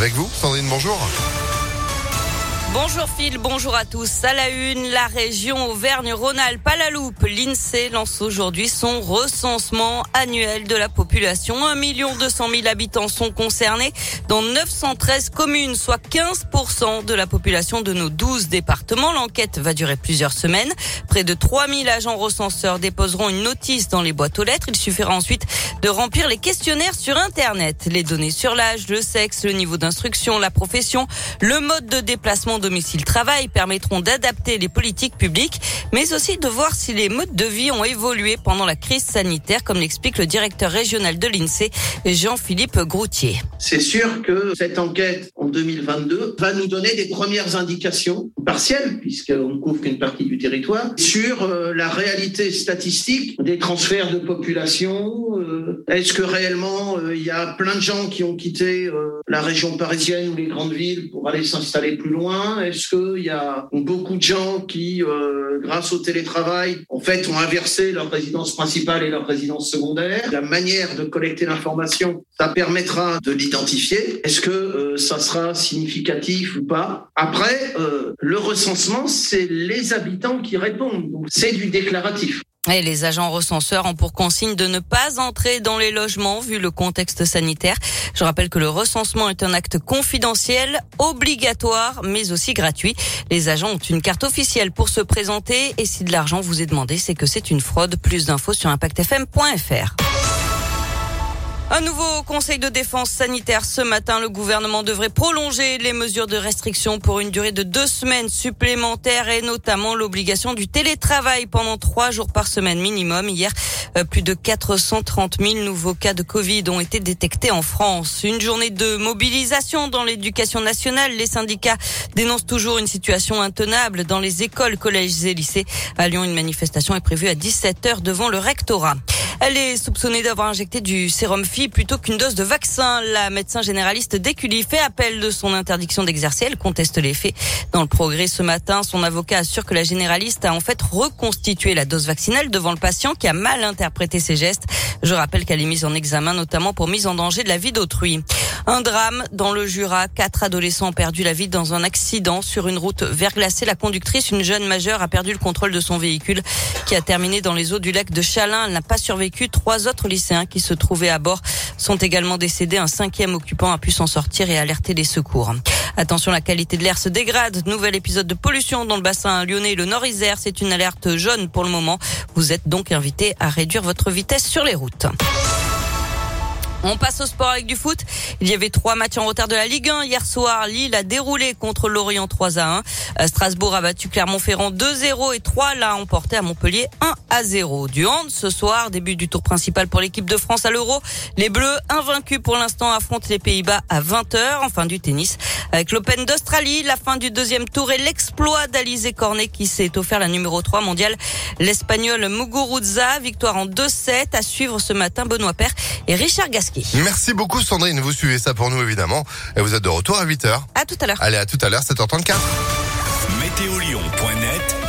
Avec vous, Sandrine, bonjour. Bonjour Phil, bonjour à tous. À la une, la région Auvergne-Rhône-Alpes à la loupe. L'INSEE lance aujourd'hui son recensement annuel de la population. 1 200 000 habitants sont concernés dans 913 communes, soit 15% de la population de nos 12 départements. L'enquête va durer plusieurs semaines. Près de 3000 agents recenseurs déposeront une notice dans les boîtes aux lettres. Il suffira ensuite de remplir les questionnaires sur Internet. Les données sur l'âge, le sexe, le niveau d'instruction, la profession, le mode de déplacement domicile-travail permettront d'adapter les politiques publiques, mais aussi de voir si les modes de vie ont évolué pendant la crise sanitaire, comme l'explique le directeur régional de l'INSEE, Jean-Philippe Groutier. C'est sûr que cette enquête en 2022 va nous donner des premières indications partielles, puisqu'on ne couvre qu'une partie du territoire, sur euh, la réalité statistique des transferts de population. Euh, est-ce que réellement euh, il y a plein de gens qui ont quitté la région parisienne ou les grandes villes pour aller s'installer plus loin? Est-ce qu'il y a beaucoup de gens qui, euh, grâce au télétravail, en fait, ont inversé leur résidence principale et leur résidence secondaire? La manière de collecter l'information, ça permettra de l'identifier. Est-ce que euh, ça sera significatif ou pas? Après, euh, le recensement, c'est les habitants qui répondent. Donc, c'est du déclaratif. Les agents recenseurs ont pour consigne de ne pas entrer dans les logements vu le contexte sanitaire. Je rappelle que le recensement est un acte confidentiel, obligatoire, mais aussi gratuit. Les agents ont une carte officielle pour se présenter et si de l'argent vous est demandé, c'est que c'est une fraude. Plus d'infos sur impactfm.fr. Un nouveau conseil de défense sanitaire ce matin. Le gouvernement devrait prolonger les mesures de restriction pour une durée de deux semaines supplémentaires et notamment l'obligation du télétravail pendant trois jours par semaine minimum. Hier, euh, plus de 430 000 nouveaux cas de Covid ont été détectés en France. Une journée de mobilisation dans l'éducation nationale. Les syndicats dénoncent toujours une situation intenable dans les écoles, collèges et lycées. À Lyon, une manifestation est prévue à 17 h devant le rectorat. Elle est soupçonnée d'avoir injecté du sérum Phi plutôt qu'une dose de vaccin. La médecin généraliste d'Écully fait appel de son interdiction d'exercer. Elle conteste les faits. Dans le progrès ce matin, son avocat assure que la généraliste a en fait reconstitué la dose vaccinale devant le patient qui a mal interprété ses gestes. Je rappelle qu'elle est mise en examen notamment pour mise en danger de la vie d'autrui. Un drame dans le Jura. Quatre adolescents ont perdu la vie dans un accident sur une route verglacée. La conductrice, une jeune majeure, a perdu le contrôle de son véhicule qui a terminé dans les eaux du lac de Chalin. Elle n'a pas survécu. Trois autres lycéens qui se trouvaient à bord sont également décédés. Un cinquième occupant a pu s'en sortir et alerter les secours. Attention, la qualité de l'air se dégrade. Nouvel épisode de pollution dans le bassin lyonnais et le Nord-Isère. C'est une alerte jaune pour le moment. Vous êtes donc invité à réduire votre vitesse sur les routes. On passe au sport avec du foot. Il y avait trois matchs en retard de la Ligue 1 hier soir. Lille a déroulé contre Lorient 3 à 1. Euh, Strasbourg a battu Clermont-Ferrand 2-0 et 3 l'a emporté à Montpellier 1 à 0. Du hand ce soir, début du tour principal pour l'équipe de France à l'Euro. Les Bleus, invaincus pour l'instant, affrontent les Pays-Bas à 20h. Enfin du tennis avec l'Open d'Australie, la fin du deuxième tour et l'exploit d'Alizé Cornet qui s'est offert la numéro 3 mondiale. L'Espagnol Muguruza, victoire en 2-7 à suivre ce matin Benoît Père et Richard Gasquet. Merci beaucoup Sandrine, vous suivez ça pour nous évidemment. Et vous êtes de retour à 8h. À tout à l'heure. Allez, à tout à l'heure, 7h34. Météolion.net